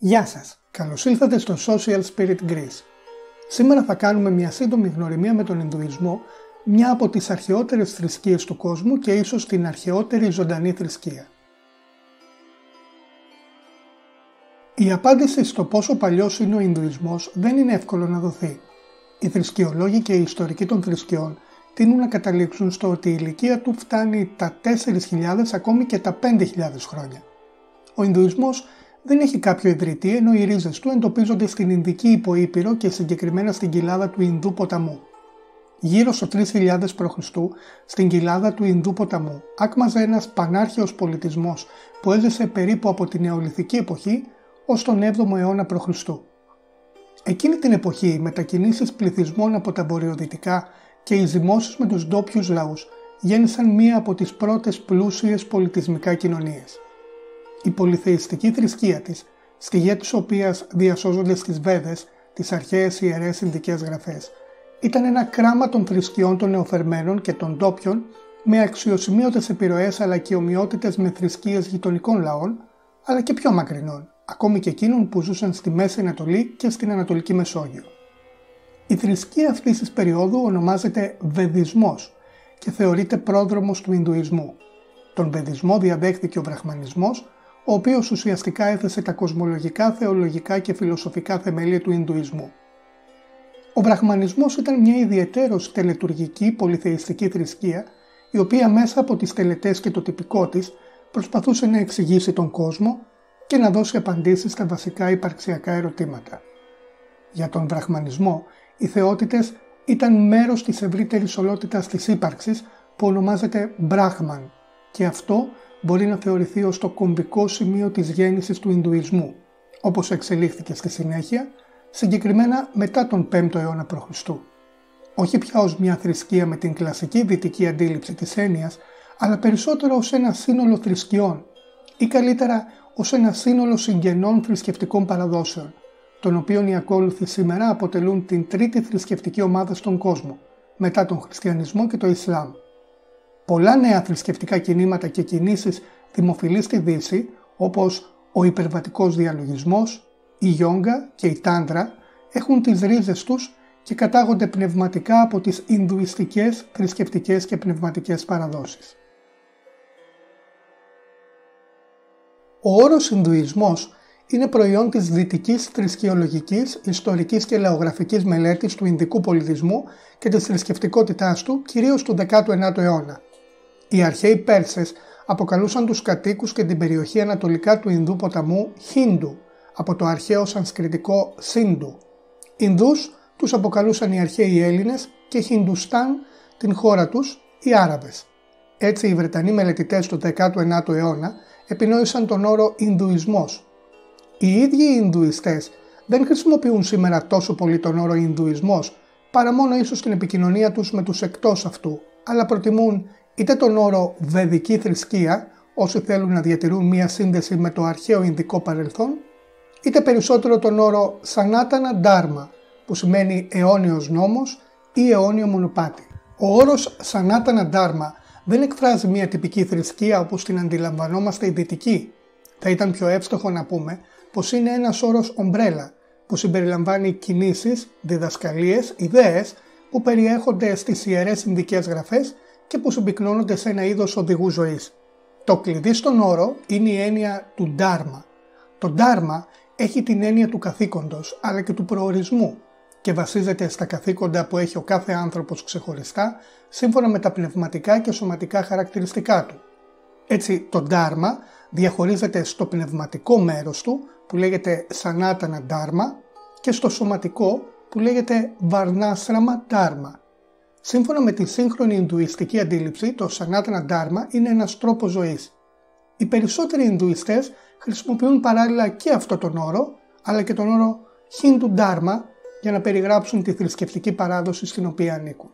Γεια σας, καλώς ήλθατε στο Social Spirit Greece. Σήμερα θα κάνουμε μια σύντομη γνωριμία με τον Ινδουισμό, μια από τις αρχαιότερες θρησκείες του κόσμου και ίσως την αρχαιότερη ζωντανή θρησκεία. Η απάντηση στο πόσο παλιός είναι ο Ινδουισμός δεν είναι εύκολο να δοθεί. Οι θρησκεολόγοι και οι ιστορικοί των θρησκειών τείνουν να καταλήξουν στο ότι η ηλικία του φτάνει τα 4.000 ακόμη και τα 5.000 χρόνια. Ο Ινδουισμός δεν έχει κάποιο ιδρυτή ενώ οι ρίζες του εντοπίζονται στην Ινδική υποήπειρο και συγκεκριμένα στην κοιλάδα του Ινδού ποταμού. Γύρω στο 3000 π.Χ. στην κοιλάδα του Ινδού ποταμού άκμαζε ένας πανάρχαιος πολιτισμός που έζησε περίπου από την νεολιθική εποχή ως τον 7ο αιώνα π.Χ. Εκείνη την εποχή οι μετακινήσεις πληθυσμών από τα βορειοδυτικά και οι ζυμώσεις με τους ντόπιους λαούς γέννησαν μία από τις πρώτες πλούσιες πολιτισμικά κοινωνίες. Η πολυθεϊστική θρησκεία της, στη της οποίας διασώζονται στις Βέδες, τις αρχαίες ιερές Ινδικές γραφές, ήταν ένα κράμα των θρησκειών των νεοφερμένων και των ντόπιων με αξιοσημείωτες επιρροές αλλά και ομοιότητες με θρησκείες γειτονικών λαών, αλλά και πιο μακρινών, ακόμη και εκείνων που ζούσαν στη Μέση Ανατολή και στην Ανατολική Μεσόγειο. Η θρησκεία αυτής της περίοδου ονομάζεται Βεδισμός και θεωρείται πρόδρομος του Ινδουισμού. Τον Βεδισμό διαδέχθηκε ο Βραχμανισμός, ο οποίος ουσιαστικά έθεσε τα κοσμολογικά, θεολογικά και φιλοσοφικά θεμέλια του Ινδουισμού. Ο Βραχμανισμός ήταν μια ιδιαίτερος τελετουργική πολυθεϊστική θρησκεία, η οποία μέσα από τις τελετές και το τυπικό της προσπαθούσε να εξηγήσει τον κόσμο και να δώσει απαντήσεις στα βασικά υπαρξιακά ερωτήματα. Για τον Βραχμανισμό, οι θεότητες ήταν μέρος της ευρύτερης ολότητας της ύπαρξης που ονομάζεται Μπράχμαν και αυτό μπορεί να θεωρηθεί ως το κομβικό σημείο της γέννησης του Ινδουισμού, όπως εξελίχθηκε στη συνέχεια, συγκεκριμένα μετά τον 5ο αιώνα π.Χ. Όχι πια ως μια θρησκεία με την κλασική δυτική αντίληψη της έννοιας, αλλά περισσότερο ως ένα σύνολο θρησκειών ή καλύτερα ως ένα σύνολο συγγενών θρησκευτικών παραδόσεων, των οποίων οι ακόλουθοι σήμερα αποτελούν την τρίτη θρησκευτική ομάδα στον κόσμο, μετά τον χριστιανισμό και το Ισλάμ. Πολλά νέα θρησκευτικά κινήματα και κινήσεις δημοφιλείς στη Δύση, όπως ο υπερβατικός διαλογισμός, η γιόγκα και η τάντρα, έχουν τις ρίζες τους και κατάγονται πνευματικά από τις Ινδουιστικές θρησκευτικές και πνευματικές παραδόσεις. Ο όρος Ινδουισμός είναι προϊόν της δυτικής θρησκεολογικής, ιστορικής και λαογραφικής μελέτης του Ινδικού πολιτισμού και της θρησκευτικότητάς του, κυρίως του 19ου αιώνα. Οι αρχαίοι Πέρσες αποκαλούσαν τους κατοίκους και την περιοχή ανατολικά του Ινδού ποταμού Χίντου, από το αρχαίο σανσκριτικό Σίντου. Ινδούς τους αποκαλούσαν οι αρχαίοι Έλληνες και Χιντουστάν την χώρα τους οι Άραβες. Έτσι οι Βρετανοί μελετητές του 19ου αιώνα επινόησαν τον όρο Ινδουισμός. Οι ίδιοι οι Ινδουιστές δεν χρησιμοποιούν σήμερα τόσο πολύ τον όρο Ινδουισμός παρά μόνο ίσως στην επικοινωνία τους με τους εκτός αυτού, αλλά προτιμούν είτε τον όρο Βεδική θρησκεία, όσοι θέλουν να διατηρούν μία σύνδεση με το αρχαίο Ινδικό παρελθόν, είτε περισσότερο τον όρο Σανάτανα Ντάρμα, που σημαίνει αιώνιος νόμος ή αιώνιο μονοπάτι. Ο όρος Σανάτανα Ντάρμα δεν εκφράζει μία τυπική θρησκεία όπως την αντιλαμβανόμαστε η δυτική. Θα ήταν πιο εύστοχο να πούμε πως είναι ένας όρος ομπρέλα που συμπεριλαμβάνει κινήσεις, διδασκαλίες, ιδέες που περιέχονται στις ιερές Ινδικές γραφές και που συμπυκνώνονται σε ένα είδος οδηγού ζωής. Το κλειδί στον όρο είναι η έννοια του ντάρμα. Το ντάρμα έχει την έννοια του καθήκοντος αλλά και του προορισμού και βασίζεται στα καθήκοντα που έχει ο κάθε άνθρωπος ξεχωριστά σύμφωνα με τα πνευματικά και σωματικά χαρακτηριστικά του. Έτσι το ντάρμα διαχωρίζεται στο πνευματικό μέρος του που λέγεται Σανάτανα Ντάρμα και στο σωματικό που λέγεται Βαρνάσραμα Ντάρμα. Σύμφωνα με τη σύγχρονη Ινδουιστική αντίληψη, το Σανάτανα Ντάρμα είναι ένας τρόπος ζωής. Οι περισσότεροι Ινδουιστές χρησιμοποιούν παράλληλα και αυτό τον όρο, αλλά και τον όρο Χίντου Ντάρμα για να περιγράψουν τη θρησκευτική παράδοση στην οποία ανήκουν.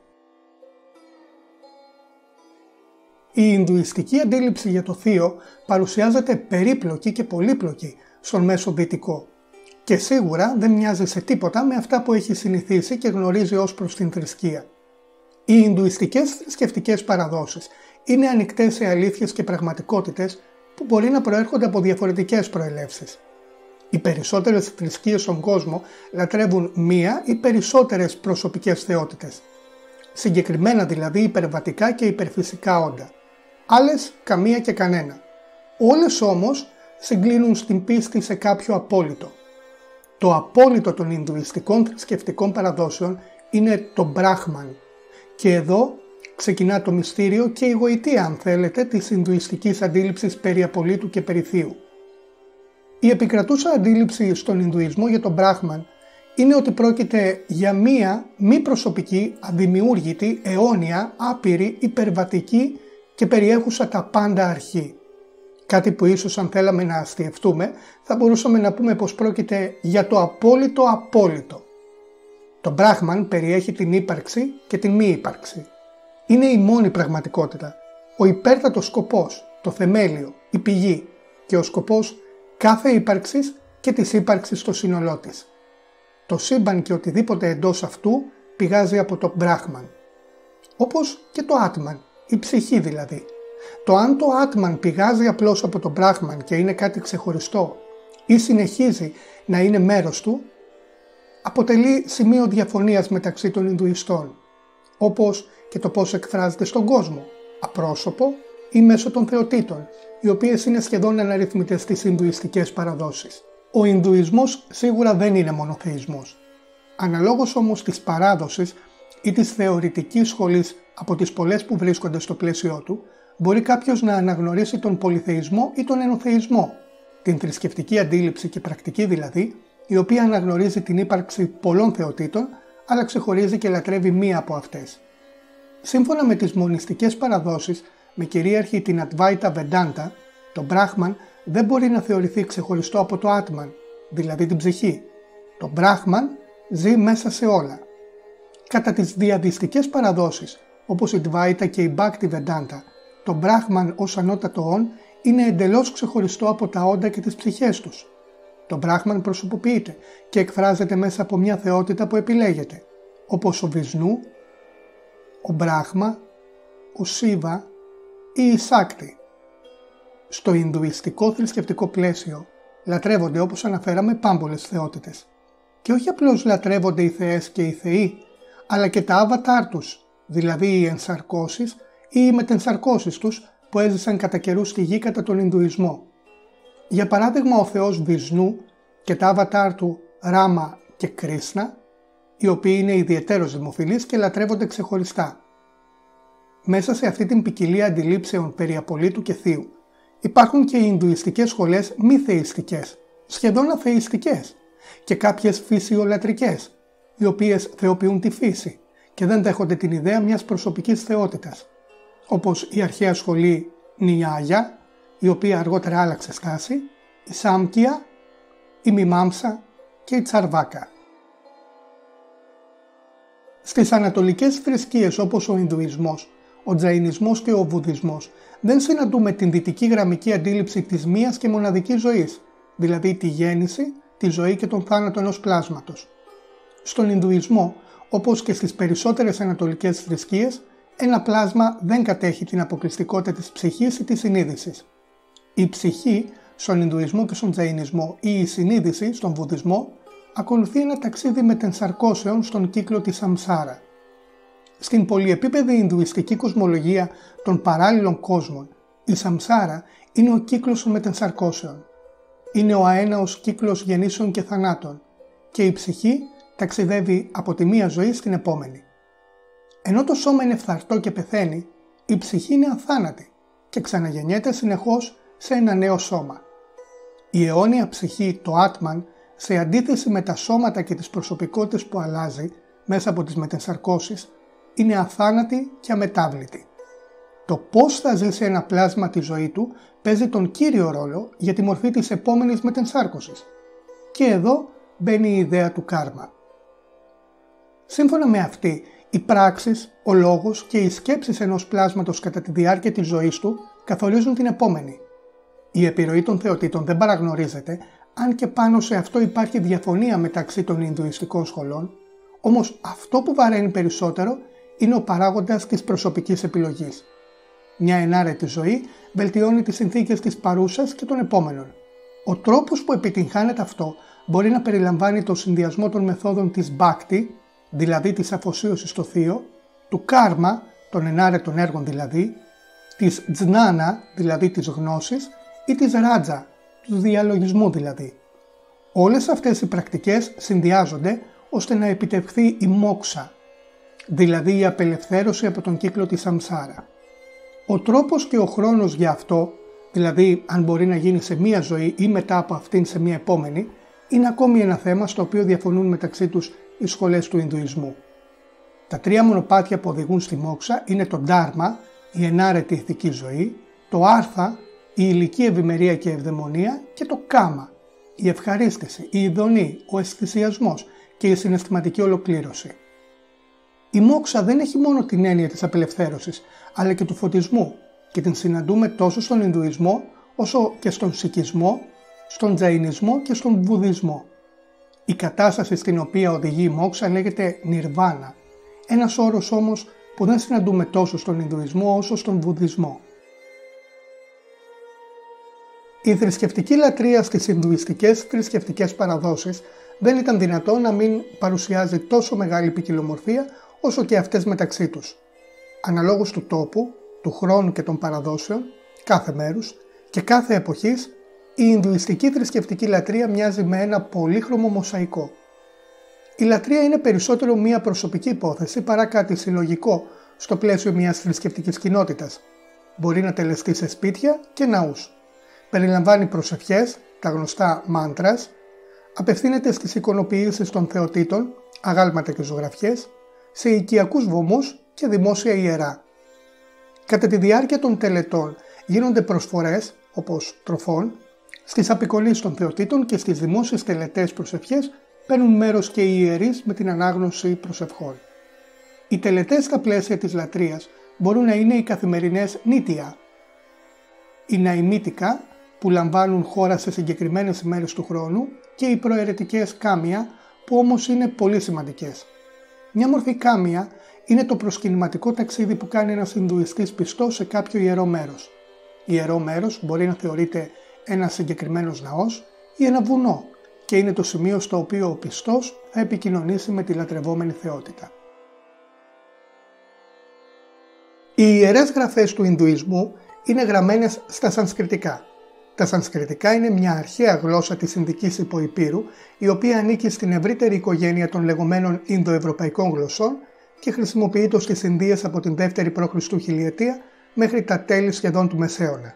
Η Ινδουιστική αντίληψη για το θείο παρουσιάζεται περίπλοκη και πολύπλοκη στον μέσο δυτικό και σίγουρα δεν μοιάζει σε τίποτα με αυτά που έχει συνηθίσει και γνωρίζει ως προς την θρησκεία. Οι Ινδουιστικές θρησκευτικές παραδόσεις είναι ανοιχτές σε αλήθειες και πραγματικότητες που μπορεί να προέρχονται από διαφορετικές προελεύσεις. Οι περισσότερες θρησκείες στον κόσμο λατρεύουν μία ή περισσότερες προσωπικές θεότητες. Συγκεκριμένα δηλαδή υπερβατικά και υπερφυσικά όντα. Άλλες καμία και κανένα. Όλες όμως συγκλίνουν στην πίστη σε κάποιο απόλυτο. Το απόλυτο των Ινδουιστικών θρησκευτικών παραδόσεων είναι το Μπράχμαν. Και εδώ ξεκινά το μυστήριο και η γοητεία αν θέλετε της Ινδουιστικής αντίληψης περί απολύτου και περί θείου. Η επικρατούσα αντίληψη στον Ινδουισμό για τον Μπράχμαν είναι ότι πρόκειται για μία μη προσωπική, αδημιούργητη, αιώνια, άπειρη, υπερβατική και περιέχουσα τα πάντα αρχή. Κάτι που ίσως αν θέλαμε να αστιευτούμε θα μπορούσαμε να πούμε πως πρόκειται για το απόλυτο απόλυτο. Το Μπράχμαν περιέχει την ύπαρξη και την μη ύπαρξη. Είναι η μόνη πραγματικότητα, ο υπέρτατος σκοπός, το θεμέλιο, η πηγή και ο σκοπός κάθε ύπαρξης και της ύπαρξης στο σύνολό της. Το σύμπαν και οτιδήποτε εντός αυτού πηγάζει από το Μπράχμαν. Όπως και το Άτμαν, η ψυχή δηλαδή. Το αν το Άτμαν πηγάζει απλώς από το Μπράχμαν και είναι κάτι ξεχωριστό ή συνεχίζει να είναι μέρος του, αποτελεί σημείο διαφωνίας μεταξύ των Ινδουιστών, όπως και το πώς εκφράζεται στον κόσμο, απρόσωπο ή μέσω των θεοτήτων, οι οποίες είναι σχεδόν αναρρυθμιτές στις Ινδουιστικές παραδόσεις. Ο Ινδουισμός σίγουρα δεν είναι μονοθεϊσμός. Αναλόγως όμως της παράδοσης ή της θεωρητικής σχολής από τις πολλές που βρίσκονται στο πλαίσιο του, μπορεί κάποιος να αναγνωρίσει τον πολυθεϊσμό ή τον ενοθεϊσμό, την θρησκευτική αντίληψη και πρακτική δηλαδή, η οποία αναγνωρίζει την ύπαρξη πολλών θεοτήτων, αλλά ξεχωρίζει και λατρεύει μία από αυτές. Σύμφωνα με τις μονιστικές παραδόσεις, με κυρίαρχη την Advaita Vedanta, το Μπράχμαν δεν μπορεί να θεωρηθεί ξεχωριστό από το Άτμαν, δηλαδή την ψυχή. Το Μπράχμαν ζει μέσα σε όλα. Κατά τις διαδιστικές παραδόσεις, όπως η Dvaita και η Bhakti Vedanta, το Μπράχμαν ως ανώτατο όν είναι εντελώς ξεχωριστό από τα όντα και τις ψυχές τους. Το Μπράχμαν προσωποποιείται και εκφράζεται μέσα από μια θεότητα που επιλέγεται, όπως ο Βυσνού, ο Μπράχμα, ο Σίβα ή η Σάκτη. Στο Ινδουιστικό θρησκευτικό πλαίσιο λατρεύονται όπως αναφέραμε πάμπολες θεότητες. Και όχι απλώς λατρεύονται οι θεές και οι θεοί, αλλά και τα άβατάρ τους, δηλαδή οι ενσαρκώσεις ή οι μετενσαρκώσεις τους που έζησαν κατά καιρούς στη γη κατά τον Ινδουισμό. Για παράδειγμα ο θεός Βυσνού και τα άβατάρ του Ράμα και Κρίσνα, οι οποίοι είναι ιδιαίτερος δημοφιλείς και λατρεύονται ξεχωριστά. Μέσα σε αυτή την ποικιλία αντιλήψεων περί απολύτου και θείου υπάρχουν και οι Ινδουιστικές σχολές μη θεϊστικές, σχεδόν αθεϊστικές και κάποιες φυσιολατρικές, οι οποίες θεοποιούν τη φύση και δεν δέχονται την ιδέα μιας προσωπικής θεότητας, όπως η αρχαία σχολή Νιάγια, η οποία αργότερα άλλαξε στάση, η Σάμκια, η Μιμάμσα και η Τσαρβάκα. Στις ανατολικές θρησκείες όπως ο Ινδουισμός, ο Τζαϊνισμός και ο Βουδισμός δεν συναντούμε την δυτική γραμμική αντίληψη της μίας και μοναδικής ζωής, δηλαδή τη γέννηση, τη ζωή και τον θάνατο ενός πλάσματος. Στον Ινδουισμό, όπως και στις περισσότερες ανατολικές θρησκείες, ένα πλάσμα δεν κατέχει την αποκλειστικότητα της ψυχής ή της συνείδησης. Η ψυχή, στον Ινδουισμό και στον Τζαϊνισμό ή η συνείδηση, στον Βουδισμό, ακολουθεί ένα ταξίδι μετενσαρκώσεων στον κύκλο της Σαμσάρα. Στην πολυεπίπεδη Ινδουιστική κοσμολογία των παράλληλων κόσμων, η Σαμσάρα είναι ο κύκλος των μετενσαρκώσεων. Είναι ο αέναος κύκλος γεννήσεων και θανάτων και η ψυχή ταξιδεύει από τη μία ζωή στην επόμενη. Ενώ το σώμα είναι φθαρτό και πεθαίνει, η ψυχή είναι αθάνατη και ξαναγεννιέται συνεχώς σε ένα νέο σώμα. Η αιώνια ψυχή, το Άτμαν, σε αντίθεση με τα σώματα και τις προσωπικότητες που αλλάζει μέσα από τις μετενσαρκώσεις, είναι αθάνατη και αμετάβλητη. Το πώς θα ζήσει ένα πλάσμα τη ζωή του παίζει τον κύριο ρόλο για τη μορφή της επόμενης μετενσάρκωσης. Και εδώ μπαίνει η ιδέα του κάρμα. Σύμφωνα με αυτή, οι πράξεις, ο λόγος και οι σκέψεις ενός πλάσματος κατά τη διάρκεια της ζωής του καθορίζουν την επόμενη. Η επιρροή των θεοτήτων δεν παραγνωρίζεται, αν και πάνω σε αυτό υπάρχει διαφωνία μεταξύ των Ινδουιστικών σχολών, όμως αυτό που βαραίνει περισσότερο είναι ο παράγοντας της προσωπικής επιλογής. Μια ενάρετη ζωή βελτιώνει τις συνθήκες της παρούσας και των επόμενων. Ο τρόπος που επιτυγχάνεται αυτό μπορεί να περιλαμβάνει το συνδυασμό των μεθόδων της Bhakti, δηλαδή της αφοσίωσης στο θείο, του Karma, των ενάρετων έργων δηλαδή, της Jnana, δηλαδή της γνώσης, ή της Raja, του διαλογισμού δηλαδή. Όλες αυτές οι πρακτικές συνδυάζονται ώστε να επιτευχθεί η μόξα, δηλαδή η απελευθέρωση από τον κύκλο της Σαμσάρα. Ο τρόπος και ο χρόνος για αυτό, δηλαδή αν μπορεί να γίνει σε μία ζωή ή μετά από αυτήν σε μία επόμενη, είναι ακόμη ένα θέμα στο οποίο διαφωνούν μεταξύ τους οι σχολές του Ινδουισμού. Τα τρία μονοπάτια που οδηγούν στη μόξα είναι το Ντάρμα, η ενάρετη ηθική ζωή, το Άρθα, η ηλική ευημερία και ευδαιμονία και το Κάμα, η ευχαρίστηση, η ειδονή, ο αισθησιασμός και η συναισθηματική ολοκλήρωση. Η μόξα δεν έχει μόνο την έννοια της απελευθέρωσης, αλλά και του φωτισμού και την συναντούμε τόσο στον Ινδουισμό όσο και στον Σικισμό, στον Τζαϊνισμό και στον Βουδισμό. Η κατάσταση στην οποία οδηγεί η μόξα λέγεται Νιρβάνα, ένας όρος όμως που δεν συναντούμε τόσο στον Ινδουισμό όσο στον Βουδισμό. Η θρησκευτική λατρεία στις Ινδουιστικές θρησκευτικές παραδόσεις δεν ήταν δυνατό να μην παρουσιάζει τόσο μεγάλη ποικιλομορφία όσο και αυτές μεταξύ τους. Αναλόγως του τόπου, του χρόνου και των παραδόσεων, κάθε μέρους και κάθε εποχής, η Ινδουιστική θρησκευτική λατρεία μοιάζει με ένα πολύχρωμο μοσαϊκό. Η λατρεία είναι περισσότερο μία προσωπική υπόθεση παρά κάτι συλλογικό στο πλαίσιο μιας θρησκευτικής κοινότητας. Μπορεί να τελεστεί σε σπίτια και ναούς. Περιλαμβάνει προσευχές, τα γνωστά μάντρας, απευθύνεται στις εικονοποιήσεις των θεοτήτων, αγάλματα και ζωγραφιές, σε οικιακούς βωμούς και δημόσια ιερά. Κατά τη διάρκεια των τελετών γίνονται προσφορές, όπως τροφών, στις απεικονίσεις των θεοτήτων και στις δημόσιες τελετές προσευχές παίρνουν μέρος και οι ιερείς με την ανάγνωση προσευχών. Οι τελετές στα πλαίσια της λατρείας μπορούν να είναι οι καθημερινές νήτια, οι ναημίτικα που λαμβάνουν χώρα σε συγκεκριμένες ημέρες του χρόνου και οι προαιρετικές κάμια που όμως είναι πολύ σημαντικές. Μια μορφή κάμια είναι το προσκυνηματικό ταξίδι που κάνει ένας Ινδουιστής πιστός σε κάποιο ιερό μέρος. Ιερό μέρος μπορεί να θεωρείται ένας συγκεκριμένος ναός ή ένα βουνό και είναι το σημείο στο οποίο ο πιστός θα επικοινωνήσει με τη λατρευόμενη θεότητα. Οι ιερές γραφές του Ινδουισμού είναι γραμμένες στα σανσκριτικά. Τα σανσκριτικά είναι μια αρχαία γλώσσα της Ινδικής υποϊπήρου η οποία ανήκει στην ευρύτερη οικογένεια των λεγόμενων Ινδοευρωπαϊκών γλωσσών και χρησιμοποιείται στις Ινδίες από την 2η π.Χ. χιλιετία μέχρι τα τέλη σχεδόν του Μεσαίωνα.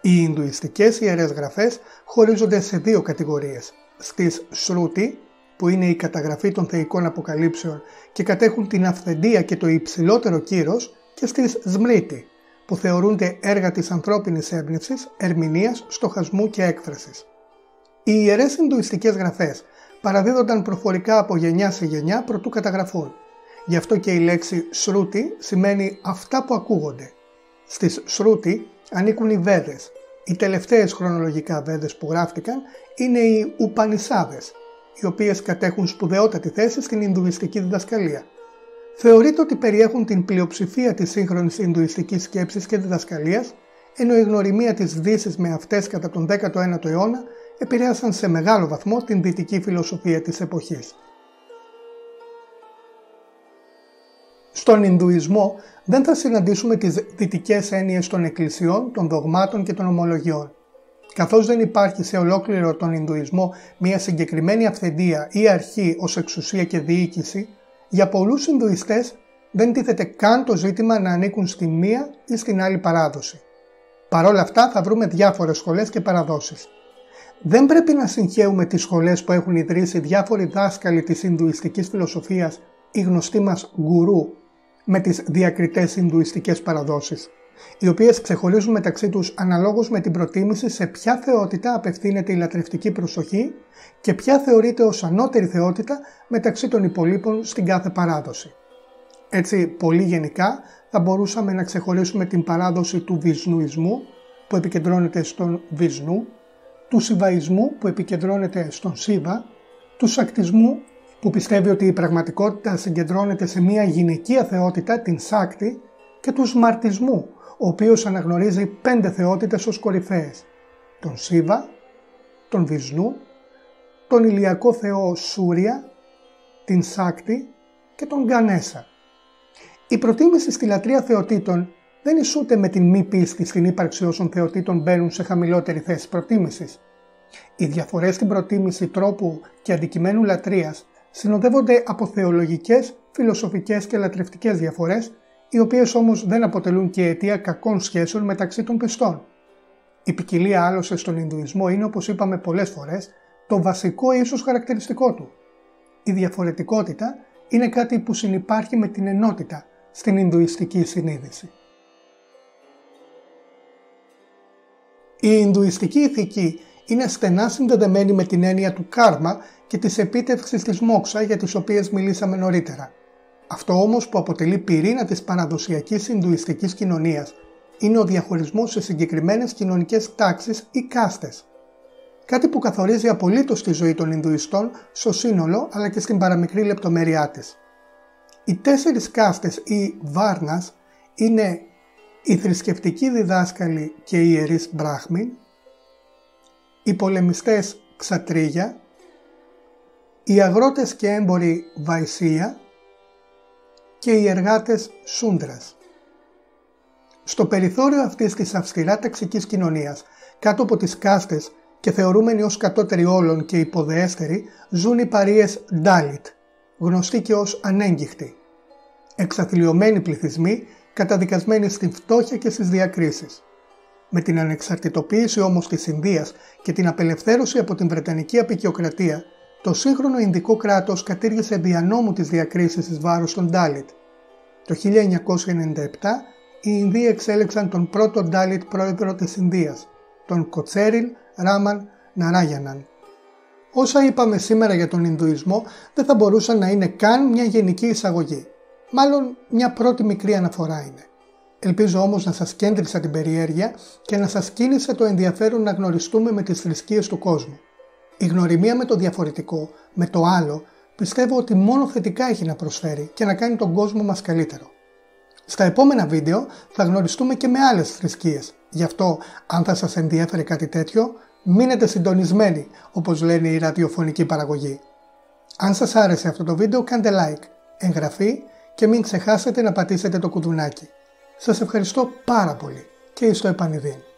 Οι Ινδουιστικές ιερές γραφές χωρίζονται σε δύο κατηγορίες. Στις Σρούτι, που είναι η καταγραφή των θεϊκών αποκαλύψεων και κατέχουν την αυθεντία και το υψηλότερο κύρος, και στις Σμρίτι, που θεωρούνται έργα της ανθρώπινης έμπνευσης, ερμηνείας, στοχασμού και έκφρασης. Οι ιερές Ινδουιστικές γραφές παραδίδονταν προφορικά από γενιά σε γενιά προτού καταγραφούν. Γι' αυτό και η λέξη Σρούτι σημαίνει αυτά που ακούγονται. Στις Σρούτι ανήκουν οι Βέδες. Οι τελευταίες χρονολογικά Βέδες που γράφτηκαν είναι οι Ουπανισάδες, οι οποίες κατέχουν σπουδαιότατη θέση στην Ινδουιστική διδασκαλία. Θεωρείται ότι περιέχουν την πλειοψηφία της σύγχρονης Ινδουιστικής σκέψης και διδασκαλίας, ενώ η γνωριμία της Δύσης με αυτές κατά τον 19ο αιώνα επηρέασαν σε μεγάλο βαθμό την δυτική φιλοσοφία της εποχής. Στον Ινδουισμό δεν θα συναντήσουμε τις δυτικές έννοιες των εκκλησιών, των δογμάτων και των ομολογιών. Καθώς δεν υπάρχει σε ολόκληρο τον Ινδουισμό μια συγκεκριμένη αυθεντία ή αρχή ως εξουσία και διοίκηση, για πολλούς Ινδουιστές δεν τίθεται καν το ζήτημα να ανήκουν στη μία ή στην άλλη παράδοση. Παρ' όλα αυτά θα βρούμε διάφορες σχολές και παραδόσεις. Δεν πρέπει να συγχαίουμε τις σχολές που έχουν ιδρύσει διάφοροι δάσκαλοι της Ινδουιστικής φιλοσοφίας ή γνωστοί μας γκουρού με τις διακριτές Ινδουιστικές παραδόσεις, οι οποίες ξεχωρίζουν μεταξύ τους αναλόγως με την προτίμηση σε ποια θεότητα απευθύνεται η λατρευτική προσοχή και ποια θεωρείται ως ανώτερη θεότητα μεταξύ των υπολείπων στην κάθε παράδοση. Έτσι, πολύ γενικά, θα μπορούσαμε να ξεχωρίσουμε την παράδοση του Βυσνουισμού που επικεντρώνεται στον Βυσνού, του Σιβαϊσμού που επικεντρώνεται στον Σίβα, του Σακτισμού που πιστεύει ότι η πραγματικότητα συγκεντρώνεται σε μια γυναικεία θεότητα, την Σάκτη, και του Σμαρτισμού, ο οποίος αναγνωρίζει πέντε θεότητες ως κορυφαίες, τον Σίβα, τον Βυσνού, τον ηλιακό θεό Σούρια, την Σάκτη και τον Γκανέσα. Η προτίμηση στη λατρεία θεοτήτων δεν ισούται με την μη πίστη στην ύπαρξη όσων θεοτήτων μπαίνουν σε χαμηλότερη θέση προτίμησης. Οι διαφορές στην προτίμηση τρόπου και αντικειμένου λατρείας συνοδεύονται από θεολογικές, φιλοσοφικές και λατρευτικές διαφορές, οι οποίες όμως δεν αποτελούν και αιτία κακών σχέσεων μεταξύ των πιστών. Η ποικιλία άλλωστε στον Ινδουισμό είναι όπως είπαμε πολλές φορές το βασικό ίσως χαρακτηριστικό του. Η διαφορετικότητα είναι κάτι που συνυπάρχει με την ενότητα στην Ινδουιστική συνείδηση. Η Ινδουιστική ηθική είναι στενά συνδεδεμένη με την έννοια του κάρμα και της επίτευξης της μόξα για τις οποίες μιλήσαμε νωρίτερα. Αυτό όμως που αποτελεί πυρήνα της παραδοσιακής Ινδουιστικής κοινωνίας είναι ο διαχωρισμός σε συγκεκριμένες κοινωνικές τάξεις ή κάστες. Κάτι που καθορίζει απολύτως τη ζωή των Ινδουιστών στο σύνολο αλλά και στην παραμικρή λεπτομέρειά της. Οι τέσσερις κάστες ή βάρνας είναι οι θρησκευτικοί διδάσκαλοι και οι ιερείς μπράχμιν, οι πολεμιστές ξατρίγια, οι αγρότες και έμποροι βαϊσία και οι εργάτες σούντρας. Στο περιθώριο αυτής της αυστηρά ταξικής κοινωνίας, κάτω από τις κάστες και θεωρούμενοι ως κατώτεροι όλων και υποδεέστεροι, ζουν οι παρείες Ντάλιτ, γνωστοί και ως ανέγγιχτοι. Εξαθλειωμένοι πληθυσμοί, καταδικασμένοι στην φτώχεια και στις διακρίσεις. Με την ανεξαρτητοποίηση όμως της Ινδίας και την απελευθέρωση από την Βρετανική απεικιοκρατία, το σύγχρονο Ινδικό κράτος κατήργησε δια νόμου τις διακρίσεις εις βάρος των Ντάλιτ. Το 1997 οι Ινδοί εξέλεξαν τον πρώτο Ντάλιτ πρόεδρο της Ινδίας, τον Κοτσέριλ Ράμαν Ναράγιαναν. Όσα είπαμε σήμερα για τον Ινδουισμό δεν θα μπορούσαν να είναι καν μια γενική εισαγωγή. Μάλλον μια πρώτη μικρή αναφορά είναι. Ελπίζω όμως να σας κέντρισα την περιέργεια και να σας κίνησε το ενδιαφέρον να γνωριστούμε με τις θρησκείες του κόσμου. Η γνωριμία με το διαφορετικό, με το άλλο, πιστεύω ότι μόνο θετικά έχει να προσφέρει και να κάνει τον κόσμο μας καλύτερο. Στα επόμενα βίντεο θα γνωριστούμε και με άλλες θρησκείες. Γι' αυτό, αν θα σας ενδιαφέρει κάτι τέτοιο, μείνετε συντονισμένοι, όπως λένε οι ραδιοφωνικοί παραγωγοί. Αν σας άρεσε αυτό το βίντεο, κάντε like, εγγραφή και μην ξεχάσετε να πατήσετε το κουδουνάκι. Σας ευχαριστώ πάρα πολύ και στο επανειδήν.